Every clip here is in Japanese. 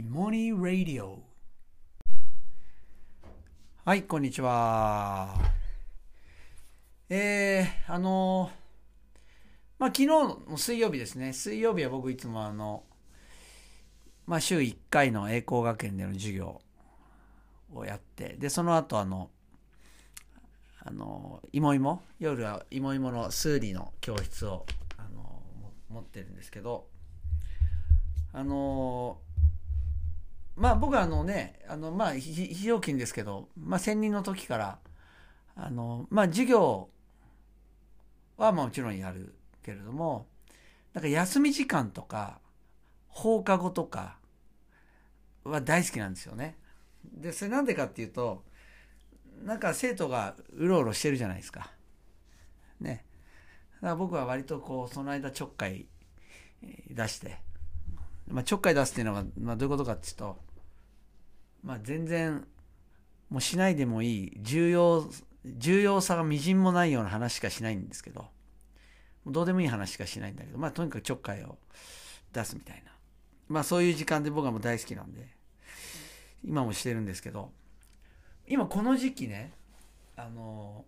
イモニーラディオはいこんにちは。えー、あのまあ昨日の水曜日ですね。水曜日は僕いつもあのまあ週1回の栄光学園での授業をやってでその後あのあのいもいも夜はいもいもの数理の教室をあの持ってるんですけどあのまあ僕はあのねあのまあ非常勤ですけど、まあ、専任の時からあのまあ授業はもちろんやるけれどもなんか休み時間とか放課後とかは大好きなんですよね。でそれなんでかっていうとなんか生徒がうろうろしてるじゃないですか。ね。だから僕は割とこうその間ちょっかい出してまあ、ちょっかい出すっていうのは、まあ、どういうことかっていうと、まあ、全然もうしないでもいい重要重要さがみじんもないような話しかしないんですけどどうでもいい話しかしないんだけど、まあ、とにかくちょっかいを出すみたいな、まあ、そういう時間で僕はもう大好きなんで今もしてるんですけど今この時期ねあの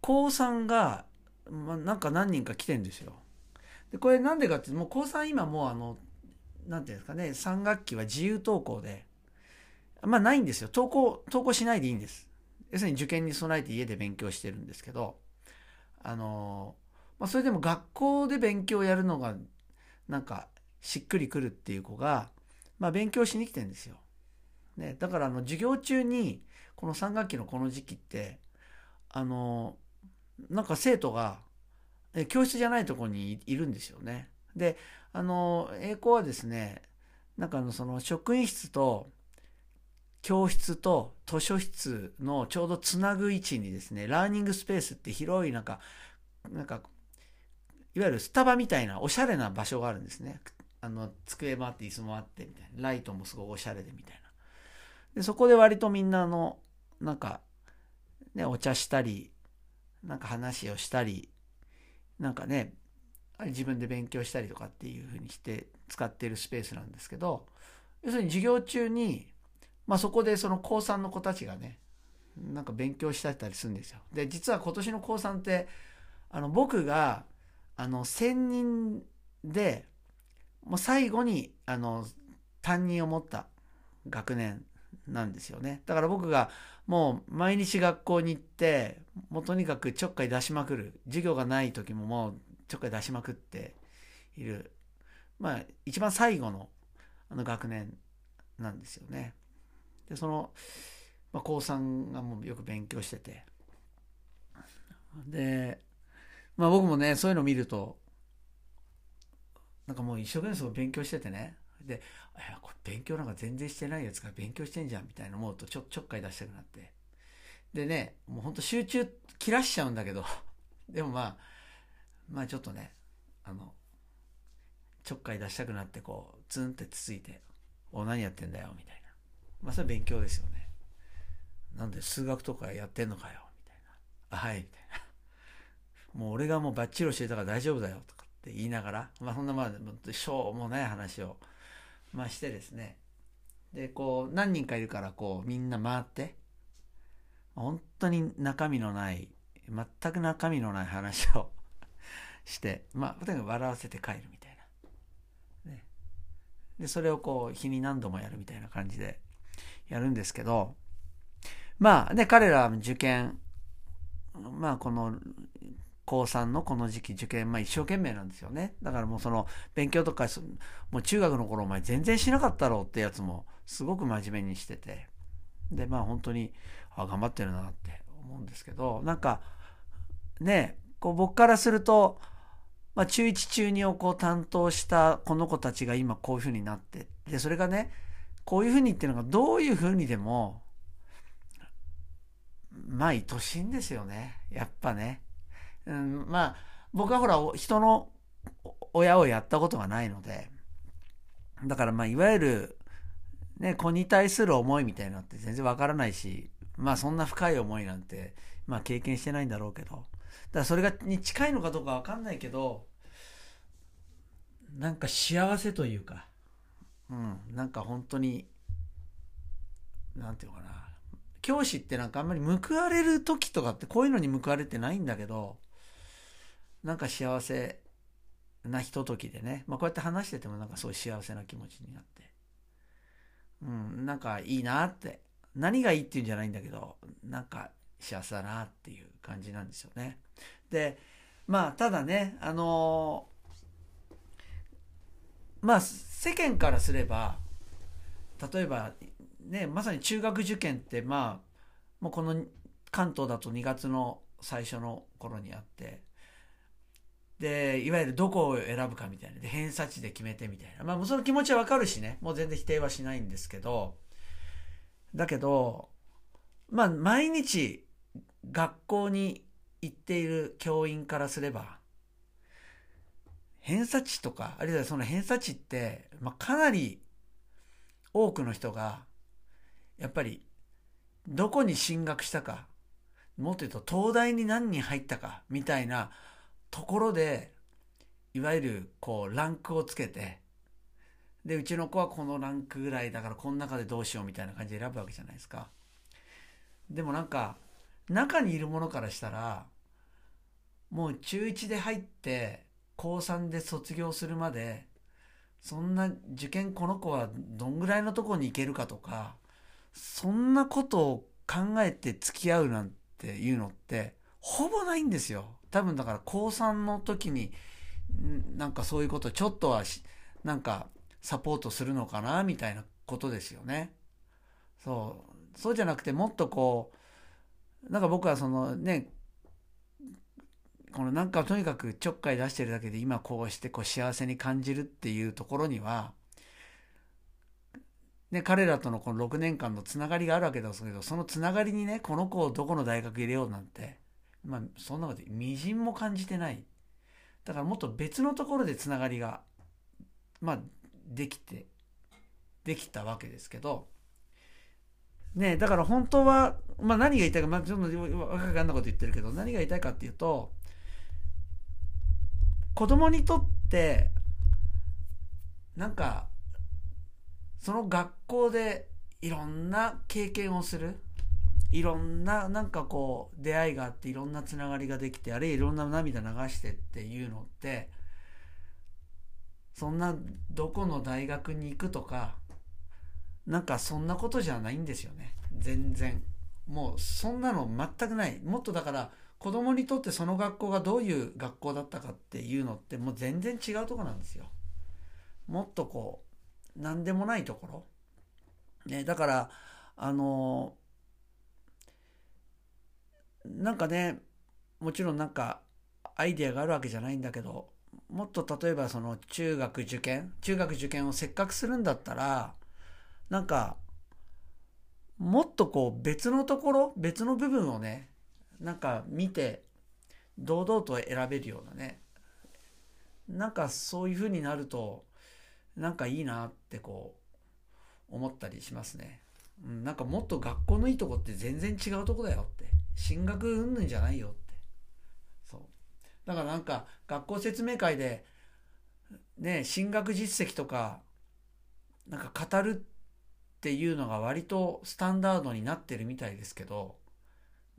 高3が、まあ、なんか何人か来てんですよ。でこれなんでかってもう高3今もうあのなんていうんですかね3学期は自由登校でまあないんですよ登校登校しないでいいんです要するに受験に備えて家で勉強してるんですけどあのまあ、それでも学校で勉強やるのがなんかしっくりくるっていう子が、まあ、勉強しに来てんですよ。ね、だからあの授業中にこの3学期のこの時期ってあのなんか生徒が教室じゃないとこにいるんですよね。で、あの、栄光はですね、なんかあの、その職員室と教室と図書室のちょうどつなぐ位置にですね、ラーニングスペースって広いなんか、なんか、いわゆるスタバみたいなおしゃれな場所があるんですね。あの、机もあって椅子もあってみたいな。ライトもすごいおしゃれでみたいな。で、そこで割とみんなあの、なんか、ね、お茶したり、なんか話をしたり、なんかね自分で勉強したりとかっていうふうにして使っているスペースなんですけど要するに授業中に、まあ、そこでその高3の子たちがねなんか勉強したりするんですよ。で実は今年の高3ってあの僕があの専任でもう最後にあの担任を持った学年なんですよね。だから僕がもう毎日学校に行って、もうとにかくちょっかい出しまくる。授業がない時ももうちょっかい出しまくっている。まあ一番最後のあの学年なんですよね。で、その、まあ、高3がもうよく勉強してて。で、まあ僕もね、そういうの見ると、なんかもう一生懸命勉強しててね。で、これ勉強なんか全然してないやつが勉強してんじゃんみたいな思うとちょちょっかい出したくなって。でね、もうほんと集中切らしちゃうんだけど、でもまあ、まあちょっとね、あの、ちょっかい出したくなってこう、ツンってつついて、お、何やってんだよみたいな。まあそれ勉強ですよね。なんで数学とかやってんのかよみたいな。あ、はい、みたいな。もう俺がもうバッチリ教えたから大丈夫だよとかって言いながら、まあそんなまあ、しょうもない話を、まあ、してですねでこう何人かいるからこうみんな回って本当に中身のない全く中身のない話をしてまあとにかく笑わせて帰るみたいな、ね、でそれをこう日に何度もやるみたいな感じでやるんですけどまあで彼らは受験まあこの高3のこの時期受験、まあ一生懸命なんですよね。だからもうその勉強とか、もう中学の頃お前全然しなかったろうってやつもすごく真面目にしてて。で、まあ本当に、あ、頑張ってるなって思うんですけど、なんか、ね、こう僕からすると、まあ中1中2をこう担当したこの子たちが今こういう風になって、で、それがね、こういう風にっていうのがどういう風にでも、まあ愛しいんですよね。やっぱね。うん、まあ僕はほら人の親をやったことがないのでだからまあいわゆるね子に対する思いみたいなのって全然わからないしまあそんな深い思いなんてまあ経験してないんだろうけどだからそれがに近いのかどうかわかんないけどなんか幸せというか、うん、なんか本当に、なんていうのかな。教師ってなんかあんまり報われる時とかってこういうのに報われてないんだけど、なんか幸せなひとときでね、まあこうやって話しててもなんかそういう幸せな気持ちになって、うん、なんかいいなって、何がいいっていうんじゃないんだけど、なんか幸せだなっていう感じなんですよね。で、まあただね、あのまあ世間からすれば例えばねまさに中学受験ってまあもうこの関東だと2月の最初の頃にあってでいわゆるどこを選ぶかみたいなで偏差値で決めてみたいなまあその気持ちはわかるしねもう全然否定はしないんですけどだけどまあ毎日学校に行っている教員からすれば偏差値とかあるいはその偏差値って、まあ、かなり多くの人がやっぱりどこに進学したかもっと言うと東大に何人入ったかみたいなところでいわゆるこうランクをつけてでうちの子はこのランクぐらいだからこの中でどうしようみたいな感じで選ぶわけじゃないですか。でもなんか中にいるものからしたらもう中1で入って高3で卒業するまでそんな受験この子はどんぐらいのとこに行けるかとかそんなことを考えて付き合うなんていうのってほぼないんですよ。多分だから高3の時になんかそういうことちょっとはしなんかサポートするのかなみたいなことですよね。そう。そうじゃなくてもっとこうなんか僕はそのねこのなんかとにかくちょっかい出してるだけで今こうしてこう幸せに感じるっていうところには、ね、彼らとのこの6年間のつながりがあるわけですけどそのつながりにねこの子をどこの大学入れようなんて、まあ、そんなことみじんも感じてない。だからもっと別のところでつながりがまあできてできたわけですけどねだから本当は、まあ、何が言いたいか、まあ、ちょっとわかんなこと言ってるけど何が言いたいかっていうと子供にとってなんかその学校でいろんな経験をする。いろんななんかこう出会いがあっていろんなつながりができてあるいはいろんな涙流してっていうのってそんなどこの大学に行くとかなんかそんなことじゃないんですよね。全然。もうそんなの全くない。もっとだから子供にとってその学校がどういう学校だったかっていうのってもう全然違うとこなんですよ。もっとこう何でもないところ。ねだからあのなんかねもちろんなんかアイデアがあるわけじゃないんだけどもっと例えばその中学受験中学受験をせっかくするんだったらなんかもっとこう別のところ別の部分をねなんか見て堂々と選べるようなねなんかそういう風になるとなんかいいなってこう思ったりしますね、うん、なんかもっと学校のいいとこって全然違うとこだよって。進学云々じゃないよって。そう。だからなんか学校説明会でね進学実績とかなんか語るってていうのが割とスタンダードになってるみたいですけど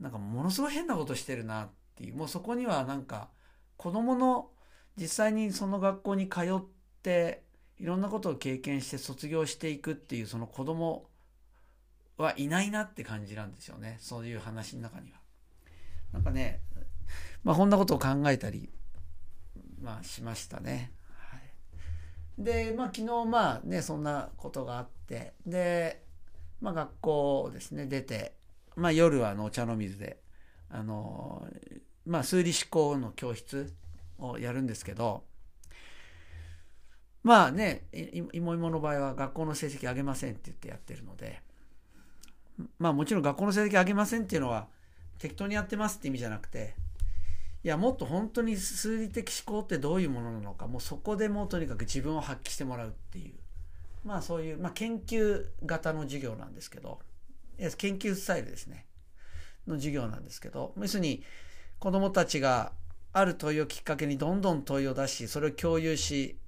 なんかものすごい変なことしてるなっていうもうそこにはなんか子供の実際にその学校に通っていろんなことを経験して卒業していくっていうその子供はいないなって感じなんですよねそういう話の中には。なんかねまあこんなことを考えたり、まあ、しましたね。でまあ昨日まあねそんなことがあってで、まあ、学校ですね出てまあ、夜はあのお茶の水で、あのまあ、数理思考の教室をやるんですけど、まあね、妹妹の場合は学校の成績上げませんって言ってやってるので、まあもちろん学校の成績上げませんっていうのは適当にやってますって意味じゃなくて、いやもっと本当に数理的思考ってどういうものなのか、もうそこでもうとにかく自分を発揮してもらうっていう、まあそういう、まあ研究型の授業なんですけど、研究スタイルですね。の授業なんですけど。要するに子どもたちがある問いをきっかけにどんどん問いを出しそれを共有し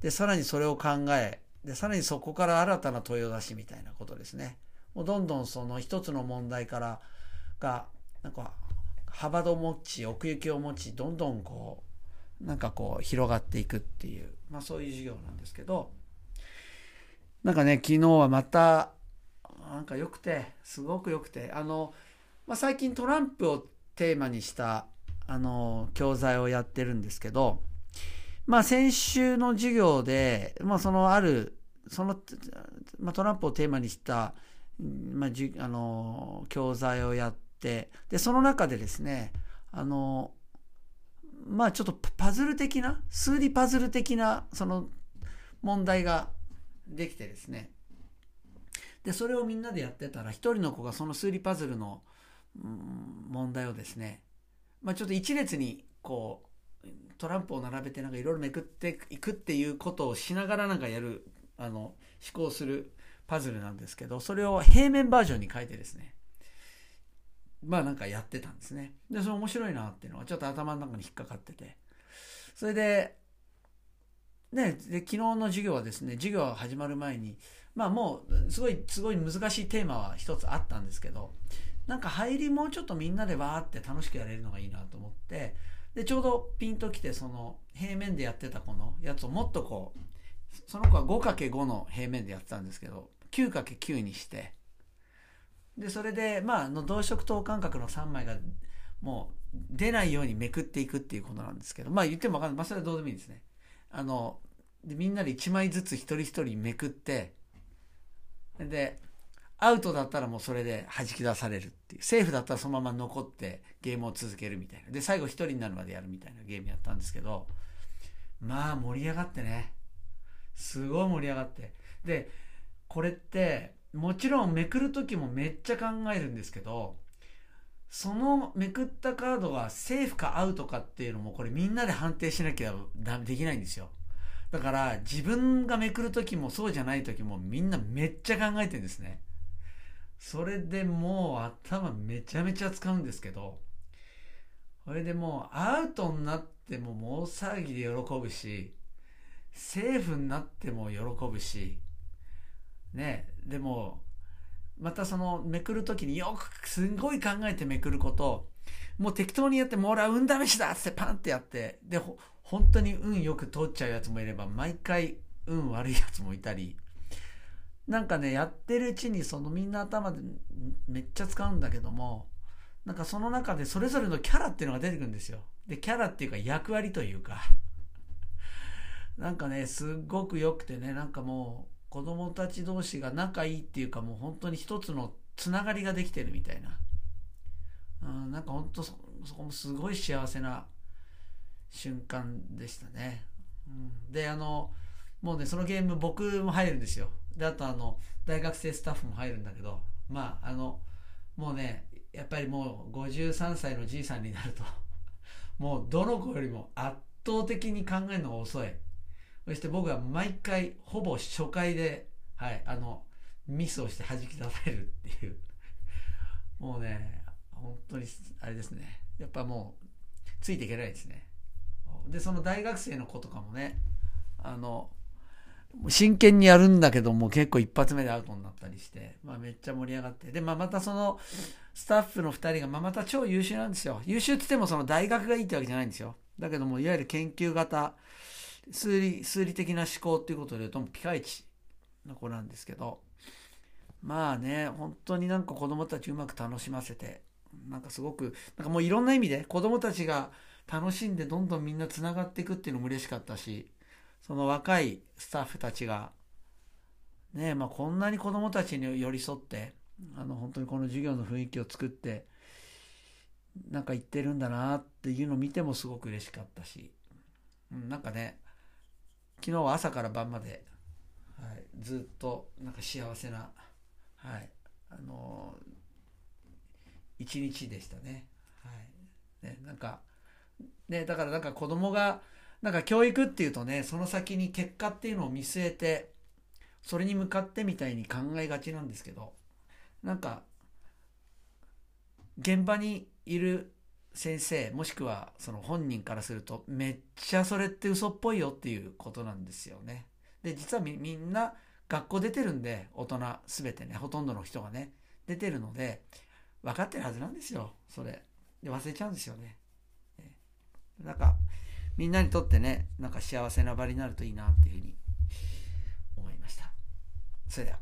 でさらにそれを考えでさらにそこから新たな問いを出しみたいなことですね。もうどんどんその一つの問題からがなんか幅を持ち奥行きを持ちどんどんこうなんかこう広がっていくっていう、まあ、そういう授業なんですけどなんかね昨日はまたなんか良くてすごく良くてあの、まあ、最近トランプをテーマにしたあの教材をやってるんですけどまあ先週の授業で、まあ、そのあるその、まあ、トランプをテーマにした、まあ、じあの教材をやってでその中でですねあのまあちょっとパズル的な数理パズル的なその問題ができてですね。でそれをみんなでやってたら一人の子がその数理パズルの、問題をですね、まあ、ちょっと一列にこうトランプを並べてなんかいろいろめくっていくっていうことをしながらなんかやるあの思考するパズルなんですけどそれを平面バージョンに変えてですね。まあなんかやってたんですね。でそれ面白いなっていうのはちょっと頭の中に引っかかってて。それでねで昨日の授業はですね授業が始まる前にまあもうすごいすごい難しいテーマは一つあったんですけどなんか入りもうちょっとみんなでわーって楽しくやれるのがいいなと思ってでちょうどピンときてその平面でやってたこのやつをもっとこうその子は 5×5 の平面でやってたんですけど 9×9 にしてでそれでまあの同色等間隔の3枚がもう出ないようにめくっていくっていうことなんですけどまあ言っても分かんないまあそれはどうでもいいですねあのでみんなで1枚ずつ一人一人めくってで、アウトだったらもうそれで弾き出されるっていう。セーフだったらそのまま残ってゲームを続けるみたいな。で、最後一人になるまでやるみたいなゲームやったんですけど、まあ盛り上がってね。すごい盛り上がって。で、これって、もちろんめくる時もめっちゃ考えるんですけど、そのめくったカードがセーフかアウトかっていうのもこれみんなで判定しなきゃできないんですよ。だから自分がめくる時もそうじゃない時もみんなめっちゃ考えてんですね。それでもう頭めちゃめちゃ使うんですけど、これでもうアウトになってももう騒ぎで喜ぶし、セーフになっても喜ぶし、ね、でも、またそのめくる時によくすんごい考えてめくること、もう適当にやってもらう運試しだってパンってやって、でほ、本当に運よく通っちゃうやつもいれば毎回運悪いやつもいたりなんかねやってるうちにそのみんな頭でめっちゃ使うんだけどもなんかその中でそれぞれのキャラっていうのが出てくるんですよ。でキャラっていうか役割というか。なんかねすっごく良くてねなんかもう子供たち同士が仲いいっていうかもう本当に一つのつながりができてるみたいな、うん、なんか本当そこもすごい幸せな瞬間でしたね。うん、で、あの、もうね、そのゲーム僕も入るんですよ。で、あとあの、大学生スタッフも入るんだけど、まあ、あの、もうね、やっぱりもう53歳のじいさんになると、もうどの子よりも圧倒的に考えるのが遅い。そして僕は毎回、ほぼ初回で、はい、あの、ミスをして弾き出されるっていう。もうね、本当に、あれですね。やっぱもう、ついていけないですね。でその大学生の子とかもねあの真剣にやるんだけども結構一発目でアウトになったりして、まあ、めっちゃ盛り上がってで、まあ、またそのスタッフの2人が、まあ、また超優秀なんですよ優秀って言ってもその大学がいいってわけじゃないんですよだけどもいわゆる研究型数理数理的な思考っていうことで言うとピカイチの子なんですけどまあね本当になんか子供たちうまく楽しませてなんかすごくなんかもういろんな意味で子供たちが楽しんでどんどんみんなつながっていくっていうのも嬉しかったしその若いスタッフたちがねまあ、こんなに子どもたちに寄り添ってあの本当にこの授業の雰囲気を作ってなんか言ってるんだなっていうのを見てもすごく嬉しかったし、うん、なんかね昨日は朝から晩まで、はい、ずっとなんか幸せな、はい、あのー、一日でしたね。はい、ねなんかね、だからなんか子供が、なんか教育っていうとね、その先に結果っていうのを見据えて、それに向かってみたいに考えがちなんですけど、なんか、現場にいる先生もしくはその本人からするとめっちゃそれって嘘っぽいよっていうことなんですよね。で実はみみんな学校出てるんで大人全てねほとんどの人がね出てるので分かってるはずなんですよそれで忘れちゃうんですよね。ねなんかみんなにとってねなんか幸せな場になるといいなっていうふうに思いました。それでは